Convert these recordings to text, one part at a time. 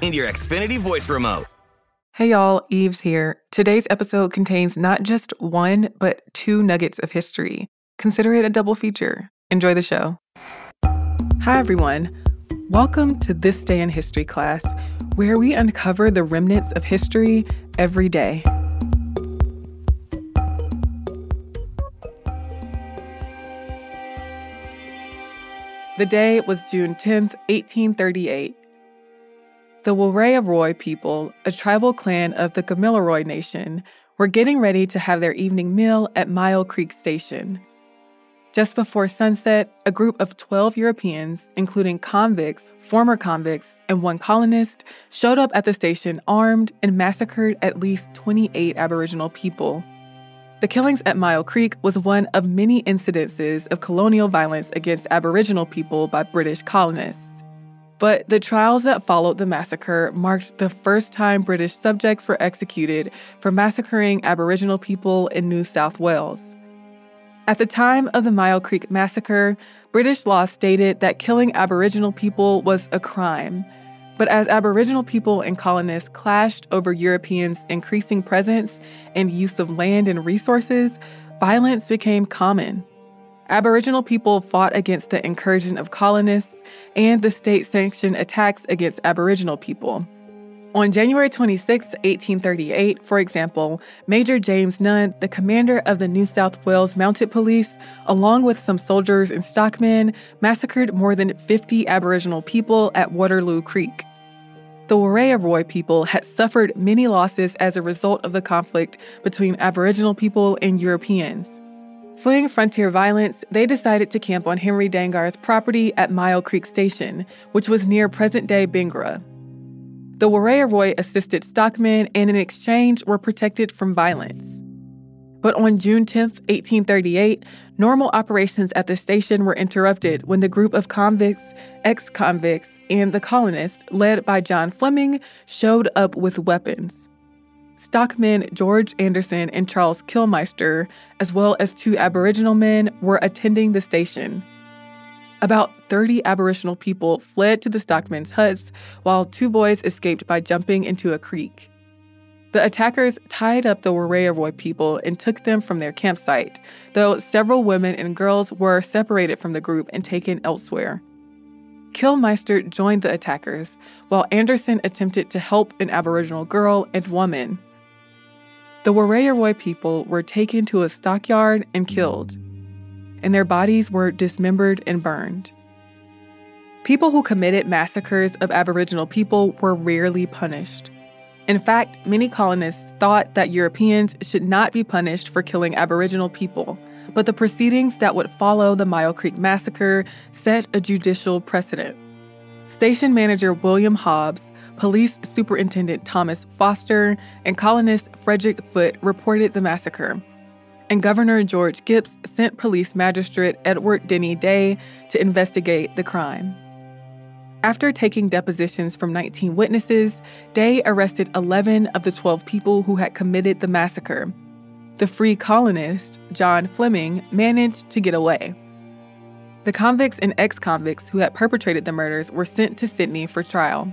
in your Xfinity voice remote. Hey y'all, Eves here. Today's episode contains not just one, but two nuggets of history. Consider it a double feature. Enjoy the show. Hi everyone. Welcome to This Day in History class, where we uncover the remnants of history every day. The day was June 10th, 1838. The Wireroy people, a tribal clan of the Kamilaroi Nation, were getting ready to have their evening meal at Myall Creek Station. Just before sunset, a group of 12 Europeans, including convicts, former convicts, and one colonist, showed up at the station armed and massacred at least 28 Aboriginal people. The killings at Myall Creek was one of many incidences of colonial violence against Aboriginal people by British colonists. But the trials that followed the massacre marked the first time British subjects were executed for massacring Aboriginal people in New South Wales. At the time of the Myall Creek massacre, British law stated that killing Aboriginal people was a crime. But as Aboriginal people and colonists clashed over Europeans' increasing presence and use of land and resources, violence became common. Aboriginal people fought against the incursion of colonists and the state sanctioned attacks against Aboriginal people. On January 26, 1838, for example, Major James Nunn, the commander of the New South Wales Mounted Police, along with some soldiers and stockmen, massacred more than 50 Aboriginal people at Waterloo Creek. The Wireroy people had suffered many losses as a result of the conflict between Aboriginal people and Europeans. Fleeing frontier violence, they decided to camp on Henry Dangar's property at Myall Creek Station, which was near present day Bingara. The Wireroy assisted stockmen and in exchange were protected from violence. But on June 10, 1838, normal operations at the station were interrupted when the group of convicts, ex convicts, and the colonists, led by John Fleming, showed up with weapons. Stockmen George Anderson and Charles Kilmister, as well as two Aboriginal men, were attending the station. About 30 Aboriginal people fled to the stockmen's huts, while two boys escaped by jumping into a creek. The attackers tied up the Wireroy people and took them from their campsite, though several women and girls were separated from the group and taken elsewhere. Kilmister joined the attackers, while Anderson attempted to help an Aboriginal girl and woman. The Wireyourwoi people were taken to a stockyard and killed, and their bodies were dismembered and burned. People who committed massacres of Aboriginal people were rarely punished. In fact, many colonists thought that Europeans should not be punished for killing Aboriginal people, but the proceedings that would follow the Myall Creek massacre set a judicial precedent. Station manager William Hobbs, police superintendent Thomas Foster, and colonist Frederick Foote reported the massacre. And Governor George Gipps sent police magistrate Edward Denny Day to investigate the crime. After taking depositions from 19 witnesses, Day arrested 11 of the 12 people who had committed the massacre. The free colonist, John Fleming, managed to get away. The convicts and ex convicts who had perpetrated the murders were sent to Sydney for trial.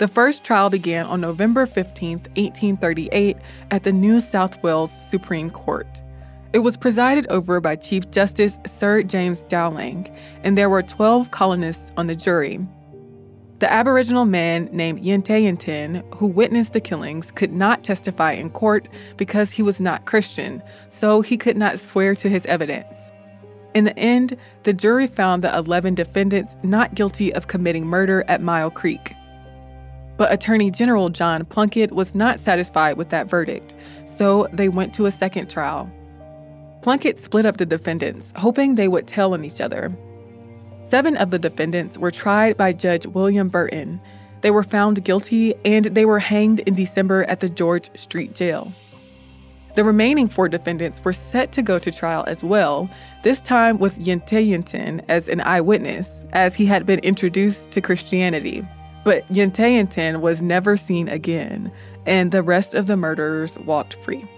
The first trial began on November 15, 1838, at the New South Wales Supreme Court. It was presided over by Chief Justice Sir James Dowling, and there were 12 colonists on the jury. The Aboriginal man named Yintayintin, who witnessed the killings, could not testify in court because he was not Christian, so he could not swear to his evidence. In the end, the jury found the 11 defendants not guilty of committing murder at Myall Creek. But Attorney General John Plunkett was not satisfied with that verdict, so they went to a second trial. Plunkett split up the defendants, hoping they would tell on each other. Seven of the defendants were tried by Judge William Burton. They were found guilty and they were hanged in December at the George Street Jail. The remaining four defendants were set to go to trial as well, this time with Yintayintin as an eyewitness, as he had been introduced to Christianity. But Yintayintin was never seen again, and the rest of the murderers walked free.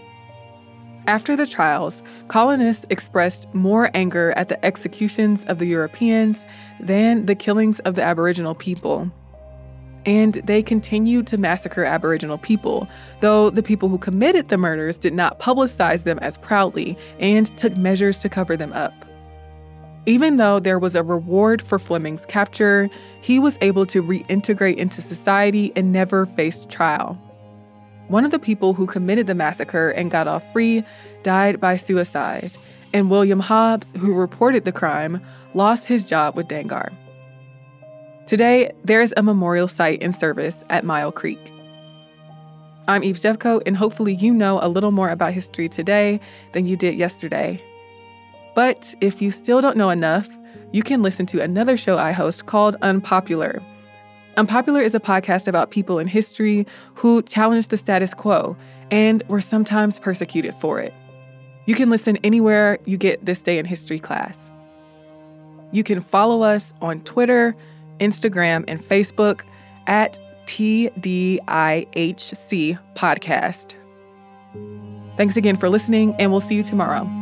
After the trials, colonists expressed more anger at the executions of the Europeans than the killings of the Aboriginal people. And they continued to massacre Aboriginal people, though the people who committed the murders did not publicize them as proudly and took measures to cover them up. Even though there was a reward for Fleming's capture, he was able to reintegrate into society and never faced trial. One of the people who committed the massacre and got off free died by suicide, and William Hobbs, who reported the crime, lost his job with Dangar. Today, there is a memorial site in service at Myall Creek. I'm Eves Jeffcoat, and hopefully, you know a little more about history today than you did yesterday. But if you still don't know enough, you can listen to another show I host called Unpopular. Unpopular is a podcast about people in history who challenged the status quo and were sometimes persecuted for it. You can listen anywhere you get This Day in History class. You can follow us on Twitter, Instagram, and Facebook at TDIHC Podcast. Thanks again for listening, and we'll see you tomorrow.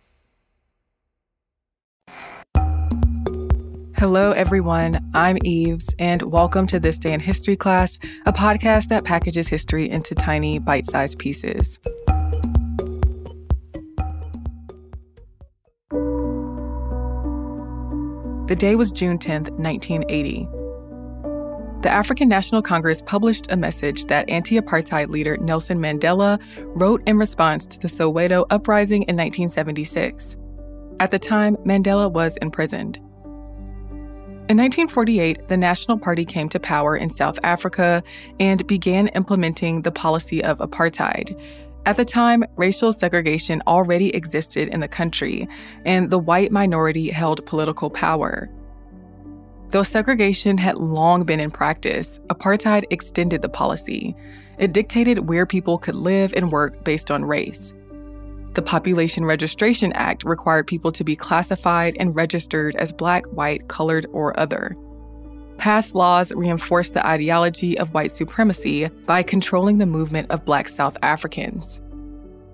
Hello, everyone. I'm Eves, and welcome to This Day in History class, a podcast that packages history into tiny, bite sized pieces. The day was June 10th, 1980. The African National Congress published a message that anti apartheid leader Nelson Mandela wrote in response to the Soweto uprising in 1976. At the time, Mandela was imprisoned. In 1948, the National Party came to power in South Africa and began implementing the policy of apartheid. At the time, racial segregation already existed in the country, and the white minority held political power. Though segregation had long been in practice, apartheid extended the policy. It dictated where people could live and work based on race. The Population Registration Act required people to be classified and registered as black, white, colored, or other. Pass laws reinforced the ideology of white supremacy by controlling the movement of black South Africans.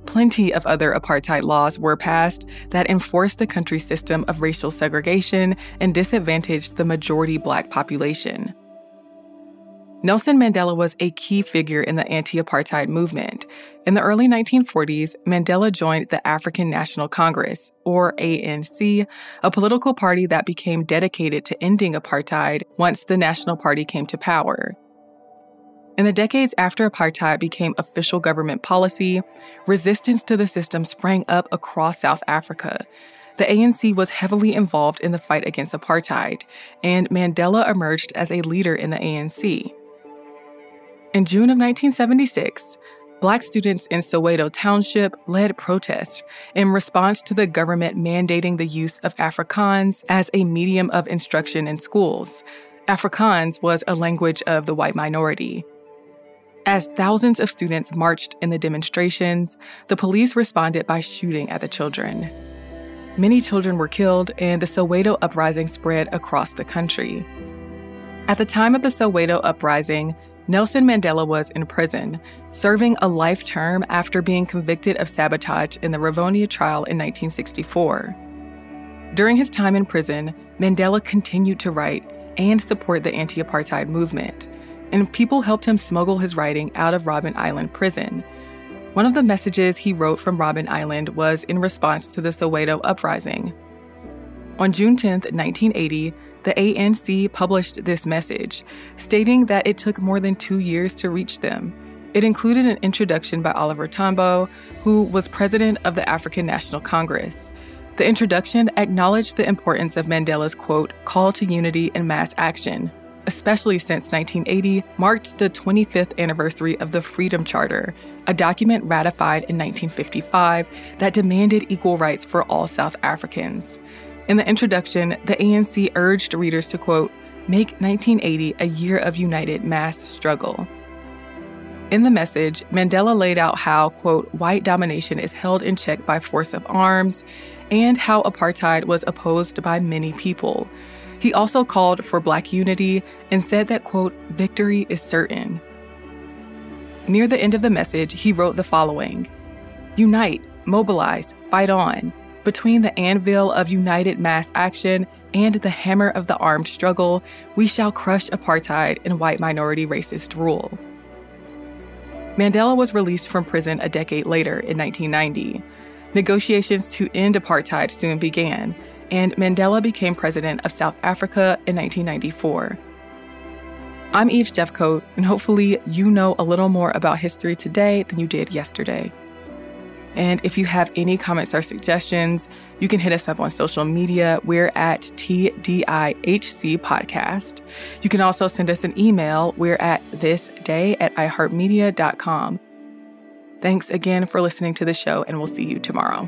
Plenty of other apartheid laws were passed that enforced the country's system of racial segregation and disadvantaged the majority black population. Nelson Mandela was a key figure in the anti apartheid movement. In the early 1940s, Mandela joined the African National Congress, or ANC, a political party that became dedicated to ending apartheid once the National Party came to power. In the decades after apartheid became official government policy, resistance to the system sprang up across South Africa. The ANC was heavily involved in the fight against apartheid, and Mandela emerged as a leader in the ANC. In June of 1976, Black students in Soweto Township led protests in response to the government mandating the use of Afrikaans as a medium of instruction in schools. Afrikaans was a language of the white minority. As thousands of students marched in the demonstrations, the police responded by shooting at the children. Many children were killed, and the Soweto uprising spread across the country. At the time of the Soweto uprising, Nelson Mandela was in prison, serving a life term after being convicted of sabotage in the Rivonia trial in 1964. During his time in prison, Mandela continued to write and support the anti apartheid movement, and people helped him smuggle his writing out of Robben Island prison. One of the messages he wrote from Robben Island was in response to the Soweto uprising. On June 10, 1980, the ANC published this message, stating that it took more than two years to reach them. It included an introduction by Oliver Tambo, who was president of the African National Congress. The introduction acknowledged the importance of Mandela's quote, call to unity and mass action, especially since 1980 marked the 25th anniversary of the Freedom Charter, a document ratified in 1955 that demanded equal rights for all South Africans. In the introduction, the ANC urged readers to, quote, make 1980 a year of united mass struggle. In the message, Mandela laid out how, quote, white domination is held in check by force of arms, and how apartheid was opposed by many people. He also called for black unity and said that, quote, victory is certain. Near the end of the message, he wrote the following Unite, mobilize, fight on. Between the anvil of united mass action and the hammer of the armed struggle, we shall crush apartheid and white minority racist rule. Mandela was released from prison a decade later in 1990. negotiations to end apartheid soon began, and Mandela became president of South Africa in 1994. I'm Eves Jeffcoat, and hopefully, you know a little more about history today than you did yesterday. And if you have any comments or suggestions, you can hit us up on social media. We're at TDIHC Podcast. You can also send us an email. We're at thisday at iHeartMedia.com. Thanks again for listening to the show, and we'll see you tomorrow.